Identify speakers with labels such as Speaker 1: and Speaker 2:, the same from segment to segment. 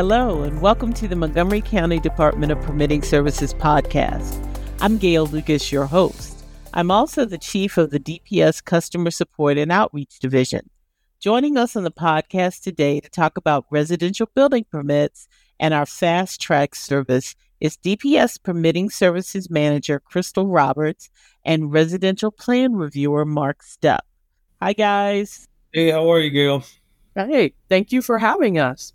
Speaker 1: Hello, and welcome to the Montgomery County Department of Permitting Services podcast. I'm Gail Lucas, your host. I'm also the chief of the DPS Customer Support and Outreach Division. Joining us on the podcast today to talk about residential building permits and our fast track service is DPS Permitting Services Manager Crystal Roberts and Residential Plan Reviewer Mark Stup. Hi, guys.
Speaker 2: Hey, how are you, Gail?
Speaker 3: Hey, thank you for having us.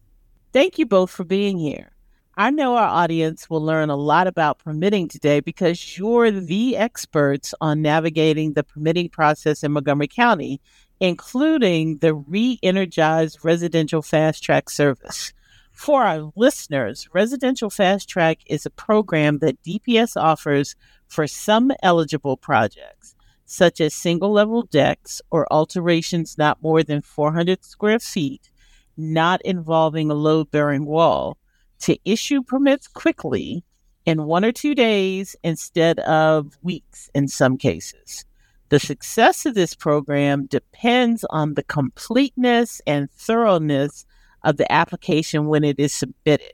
Speaker 1: Thank you both for being here. I know our audience will learn a lot about permitting today because you're the experts on navigating the permitting process in Montgomery County, including the re energized residential fast track service. For our listeners, Residential Fast Track is a program that DPS offers for some eligible projects, such as single level decks or alterations not more than 400 square feet not involving a load bearing wall to issue permits quickly in one or two days instead of weeks in some cases. The success of this program depends on the completeness and thoroughness of the application when it is submitted.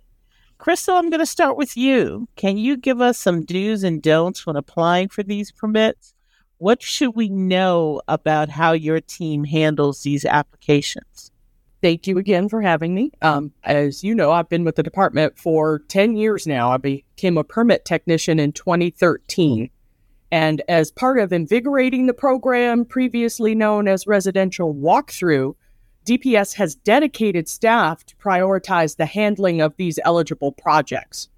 Speaker 1: Crystal, I'm going to start with you. Can you give us some do's and don'ts when applying for these permits? What should we know about how your team handles these applications?
Speaker 3: Thank you again for having me. Um, as you know, I've been with the department for 10 years now. I became a permit technician in 2013. And as part of invigorating the program, previously known as Residential Walkthrough, DPS has dedicated staff to prioritize the handling of these eligible projects.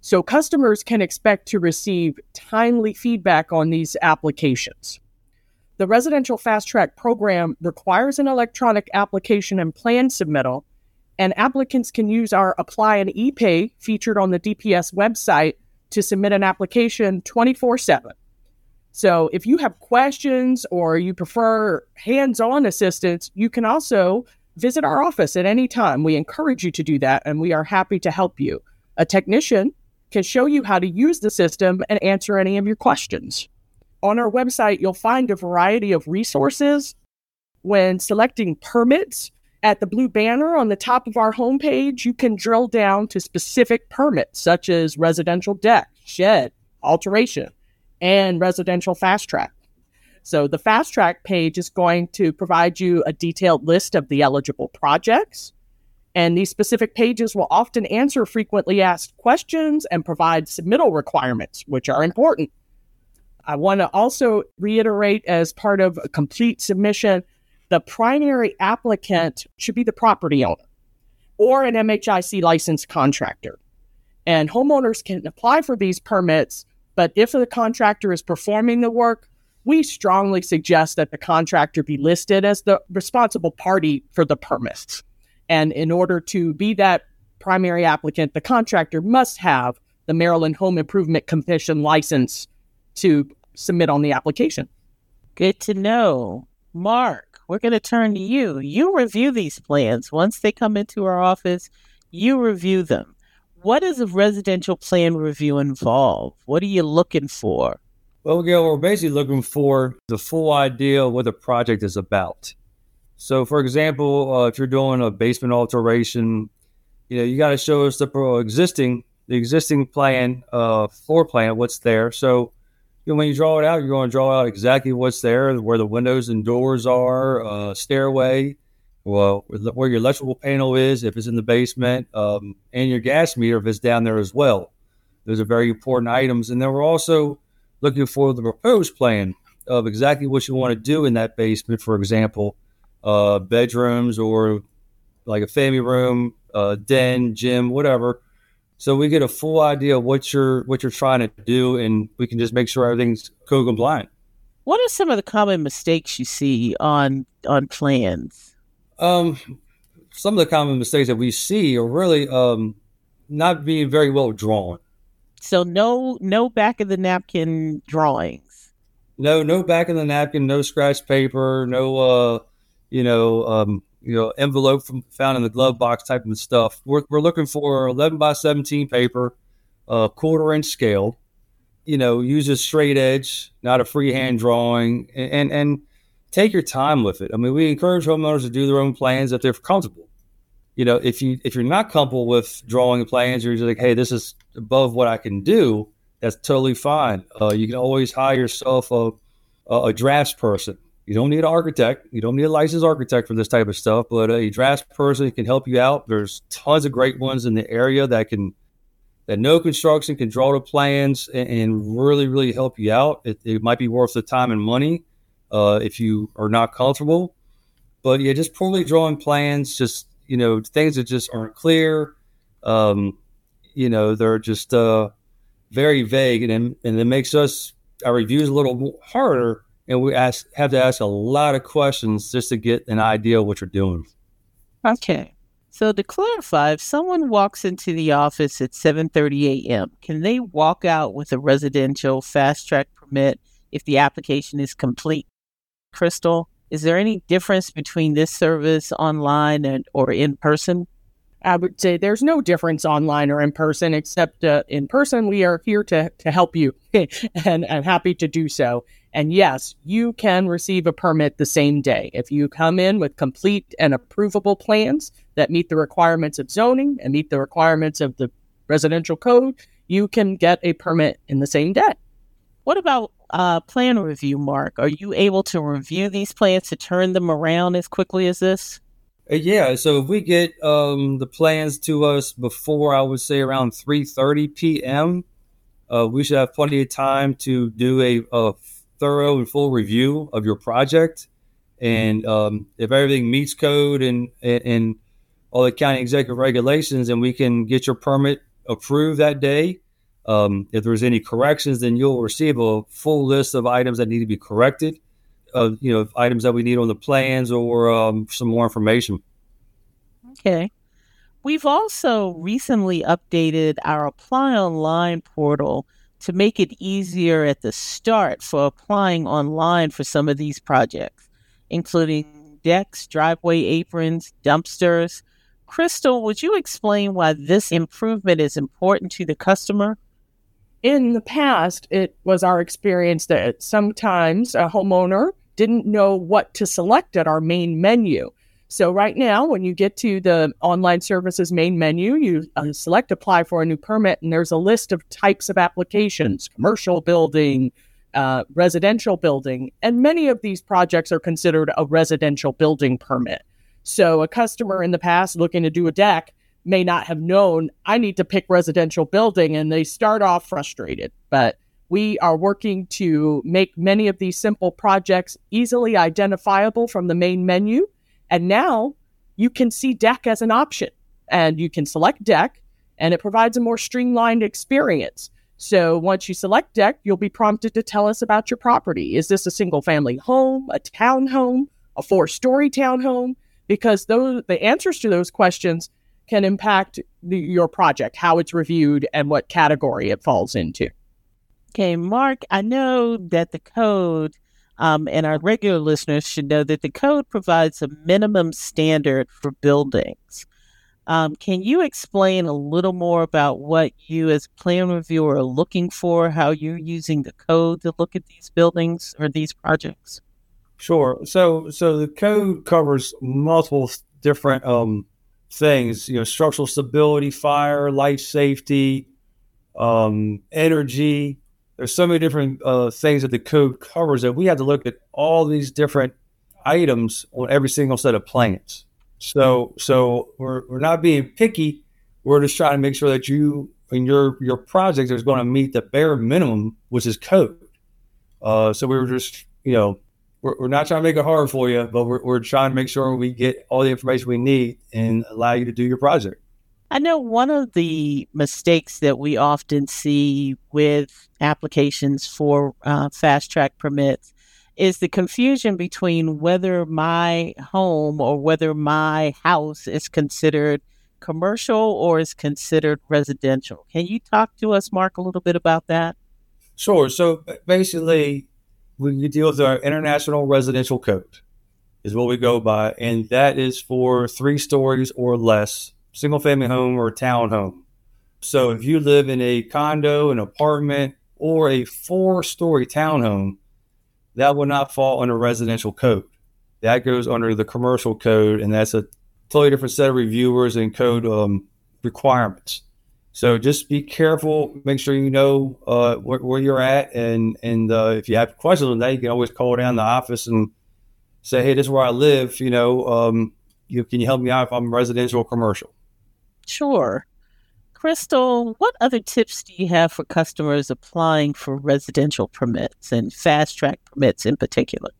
Speaker 3: So customers can expect to receive timely feedback on these applications. The residential fast track program requires an electronic application and plan submittal, and applicants can use our Apply and ePay featured on the DPS website to submit an application 24 7. So if you have questions or you prefer hands on assistance, you can also visit our office at any time. We encourage you to do that, and we are happy to help you. A technician can show you how to use the system and answer any of your questions. On our website, you'll find a variety of resources. When selecting permits at the blue banner on the top of our homepage, you can drill down to specific permits such as residential deck, shed, alteration, and residential fast track. So the fast track page is going to provide you a detailed list of the eligible projects. And these specific pages will often answer frequently asked questions and provide submittal requirements, which are important. I want to also reiterate as part of a complete submission the primary applicant should be the property owner or an MHIC licensed contractor. And homeowners can apply for these permits, but if the contractor is performing the work, we strongly suggest that the contractor be listed as the responsible party for the permits. And in order to be that primary applicant, the contractor must have the Maryland Home Improvement Commission license to submit on the application.
Speaker 1: Good to know. Mark, we're going to turn to you. You review these plans. Once they come into our office, you review them. What does a residential plan review involve? What are you looking for?
Speaker 2: Well, Gail, we're basically looking for the full idea of what the project is about. So, for example, uh, if you're doing a basement alteration, you know you got to show us the pro- existing the existing plan, uh, floor plan, what's there. So, you know, when you draw it out, you're going to draw out exactly what's there, where the windows and doors are, uh, stairway, well, where your electrical panel is, if it's in the basement, um, and your gas meter if it's down there as well. Those are very important items. And then we're also looking for the proposed plan of exactly what you want to do in that basement. For example, uh, bedrooms or like a family room, uh, den, gym, whatever so we get a full idea of what you're what you're trying to do, and we can just make sure everything's code compliant.
Speaker 1: What are some of the common mistakes you see on on plans?
Speaker 2: Um, some of the common mistakes that we see are really um, not being very well drawn.
Speaker 1: So no no back of the napkin drawings.
Speaker 2: No, no back of the napkin, no scratch paper, no uh, you know, um, you know, envelope from found in the glove box type of stuff. We're, we're looking for 11 by 17 paper, uh, quarter inch scale. You know, use a straight edge, not a freehand drawing, and, and, and take your time with it. I mean, we encourage homeowners to do their own plans if they're comfortable. you know, if you if you're not comfortable with drawing the plans, you're just like, hey, this is above what I can do. That's totally fine. Uh, you can always hire yourself a a drafts person. You don't need an architect. You don't need a licensed architect for this type of stuff, but a drafts person can help you out. There's tons of great ones in the area that can that know construction can draw the plans and, and really really help you out. It, it, might be worth the time and money uh, if you are not comfortable. But yeah, just poorly drawing plans, just you know things that just aren't clear. Um, you know, they're just uh, very vague, and and it makes us our reviews a little harder, and we ask have to ask a lot of questions just to get an idea of what you're doing.
Speaker 1: Okay. So to clarify, if someone walks into the office at 7:30 a.m., can they walk out with a residential fast track permit if the application is complete? Crystal, is there any difference between this service online and or in person?
Speaker 3: I would say there's no difference online or in person, except uh, in person, we are here to, to help you and I'm happy to do so. And yes, you can receive a permit the same day. If you come in with complete and approvable plans that meet the requirements of zoning and meet the requirements of the residential code, you can get a permit in the same day.
Speaker 1: What about uh, plan review, Mark? Are you able to review these plans to turn them around as quickly as this?
Speaker 2: Uh, yeah, so if we get um, the plans to us before, I would say around 3.30 p.m., uh, we should have plenty of time to do a, a thorough and full review of your project. And um, if everything meets code and, and, and all the county executive regulations, and we can get your permit approved that day. Um, if there's any corrections, then you'll receive a full list of items that need to be corrected uh, you know items that we need on the plans or um, some more information.
Speaker 1: Okay. We've also recently updated our Apply Online portal to make it easier at the start for applying online for some of these projects, including decks, driveway aprons, dumpsters. Crystal, would you explain why this improvement is important to the customer?
Speaker 3: In the past, it was our experience that sometimes a homeowner didn't know what to select at our main menu. So, right now, when you get to the online services main menu, you uh, select apply for a new permit, and there's a list of types of applications commercial building, uh, residential building, and many of these projects are considered a residential building permit. So, a customer in the past looking to do a deck may not have known I need to pick residential building, and they start off frustrated. But we are working to make many of these simple projects easily identifiable from the main menu. And now you can see deck as an option and you can select deck and it provides a more streamlined experience. So once you select deck, you'll be prompted to tell us about your property. Is this a single family home, a townhome, a four story townhome? Because those, the answers to those questions can impact the, your project, how it's reviewed, and what category it falls into.
Speaker 1: Okay, Mark, I know that the code, um, and our regular listeners should know that the code provides a minimum standard for buildings. Um, can you explain a little more about what you, as plan reviewer, are looking for, how you're using the code to look at these buildings or these projects?
Speaker 2: Sure. So, so the code covers multiple different um, things. You know, structural stability, fire, life safety, um, energy, there's so many different uh, things that the code covers that we have to look at all these different items on every single set of plans. So, so we're, we're not being picky. We're just trying to make sure that you and your your project is going to meet the bare minimum, which is code. Uh, so we were just, you know, we're, we're not trying to make it hard for you, but we're, we're trying to make sure we get all the information we need and allow you to do your project.
Speaker 1: I know one of the mistakes that we often see with applications for uh, fast track permits is the confusion between whether my home or whether my house is considered commercial or is considered residential. Can you talk to us, Mark, a little bit about that?
Speaker 2: Sure. So basically, we deal with our International Residential Code, is what we go by, and that is for three stories or less single family home or townhome. So if you live in a condo, an apartment, or a four story townhome, that will not fall under residential code. That goes under the commercial code, and that's a totally different set of reviewers and code um, requirements. So just be careful. Make sure you know uh, where, where, you're at, and and uh, if you have questions on that, you can always call down the office and say, "Hey, this is where I live. You know, um, you, can you help me out if I'm residential or commercial?"
Speaker 1: Sure. Crystal, what other tips do you have for customers applying for residential permits and fast track permits in particular?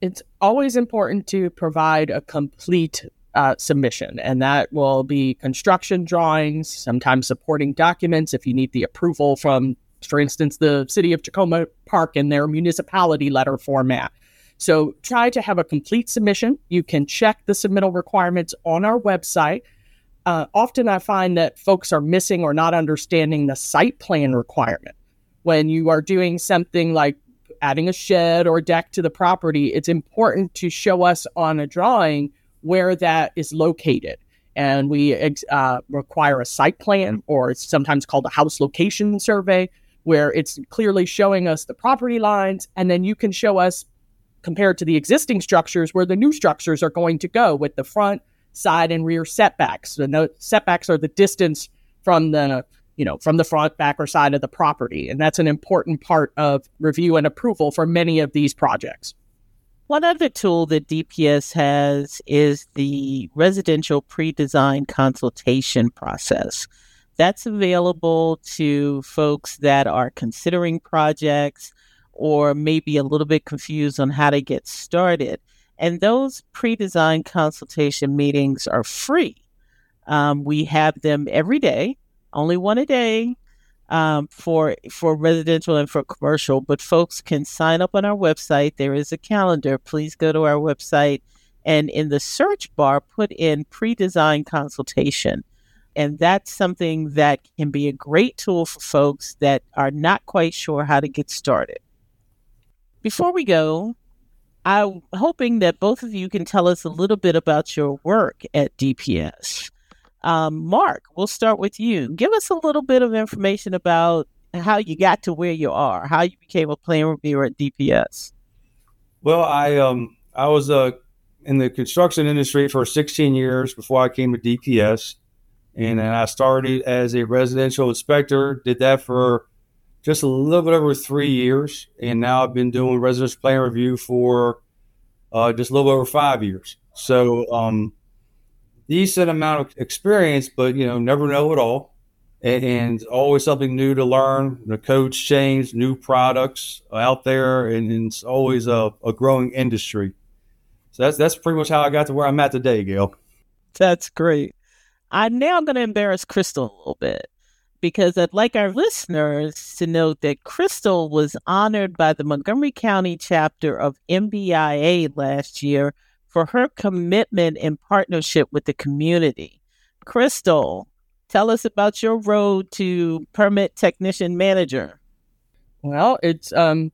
Speaker 3: It's always important to provide a complete uh, submission, and that will be construction drawings, sometimes supporting documents if you need the approval from, for instance, the city of Takoma Park in their municipality letter format. So try to have a complete submission. You can check the submittal requirements on our website. Uh, often I find that folks are missing or not understanding the site plan requirement. When you are doing something like adding a shed or deck to the property, it's important to show us on a drawing where that is located. And we uh, require a site plan, or it's sometimes called a house location survey, where it's clearly showing us the property lines. And then you can show us, compared to the existing structures, where the new structures are going to go with the front, side, and rear setbacks. The no- setbacks are the distance from the you know, from the front, back, or side of the property. And that's an important part of review and approval for many of these projects.
Speaker 1: One other tool that DPS has is the residential pre design consultation process. That's available to folks that are considering projects or maybe a little bit confused on how to get started. And those pre design consultation meetings are free. Um, we have them every day, only one a day um, for for residential and for commercial. But folks can sign up on our website. There is a calendar. Please go to our website and in the search bar put in pre-design consultation. And that's something that can be a great tool for folks that are not quite sure how to get started. Before we go, I'm hoping that both of you can tell us a little bit about your work at DPS. Um, Mark, we'll start with you. Give us a little bit of information about how you got to where you are, how you became a plan reviewer at DPS.
Speaker 2: Well, I um I was uh in the construction industry for 16 years before I came to DPS, and then I started as a residential inspector. Did that for just a little bit over three years, and now I've been doing residential plan review for uh, just a little over five years. So um, decent amount of experience, but you know, never know it all, and, and always something new to learn. The codes change, new products out there, and, and it's always a, a growing industry. So that's that's pretty much how I got to where I'm at today, Gail.
Speaker 1: That's great. I'm now going to embarrass Crystal a little bit because I'd like our listeners to note that Crystal was honored by the Montgomery County chapter of MBIA last year for her commitment and partnership with the community. Crystal, tell us about your road to permit technician manager.
Speaker 3: Well, it's um,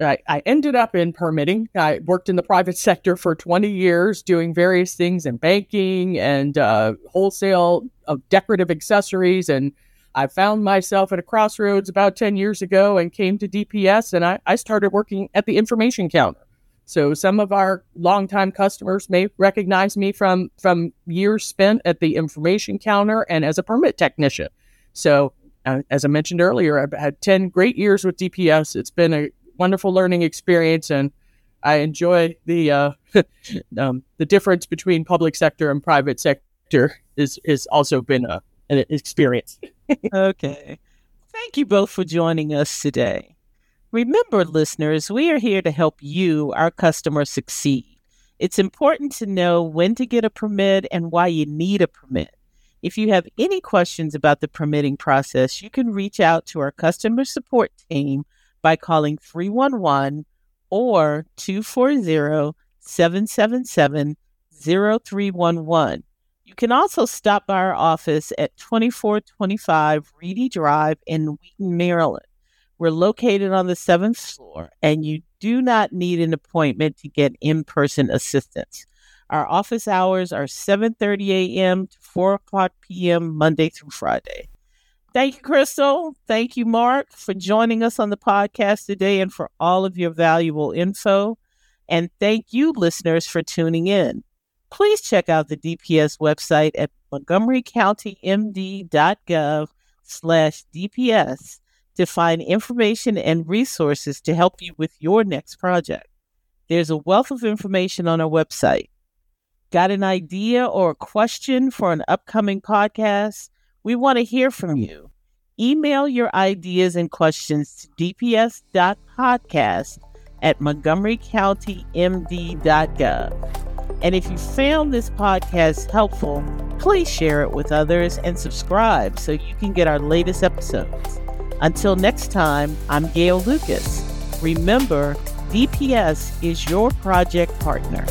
Speaker 3: I, I ended up in permitting. I worked in the private sector for 20 years, doing various things in banking and uh, wholesale of decorative accessories. And I found myself at a crossroads about 10 years ago and came to DPS, and I, I started working at the information counter. So some of our longtime customers may recognize me from from years spent at the information counter and as a permit technician. So uh, as I mentioned earlier, I've had 10 great years with DPS. It's been a wonderful learning experience and I enjoy the uh, um, the difference between public sector and private sector is is also been a, an experience.
Speaker 1: Okay. Thank you both for joining us today. Remember, listeners, we are here to help you, our customers, succeed. It's important to know when to get a permit and why you need a permit. If you have any questions about the permitting process, you can reach out to our customer support team by calling 311 or 240 777 0311. You can also stop by our office at 2425 Reedie Drive in Wheaton, Maryland. We're located on the seventh floor, and you do not need an appointment to get in-person assistance. Our office hours are 7:30 a.m. to 4 o'clock p.m. Monday through Friday. Thank you, Crystal. Thank you, Mark, for joining us on the podcast today and for all of your valuable info. And thank you, listeners, for tuning in. Please check out the DPS website at montgomerycountymd.gov slash DPS to find information and resources to help you with your next project. There's a wealth of information on our website. Got an idea or a question for an upcoming podcast? We want to hear from you. Email your ideas and questions to dps.podcast at montgomerycountymd.gov. And if you found this podcast helpful, please share it with others and subscribe so you can get our latest episodes. Until next time, I'm Gail Lucas. Remember, DPS is your project partner.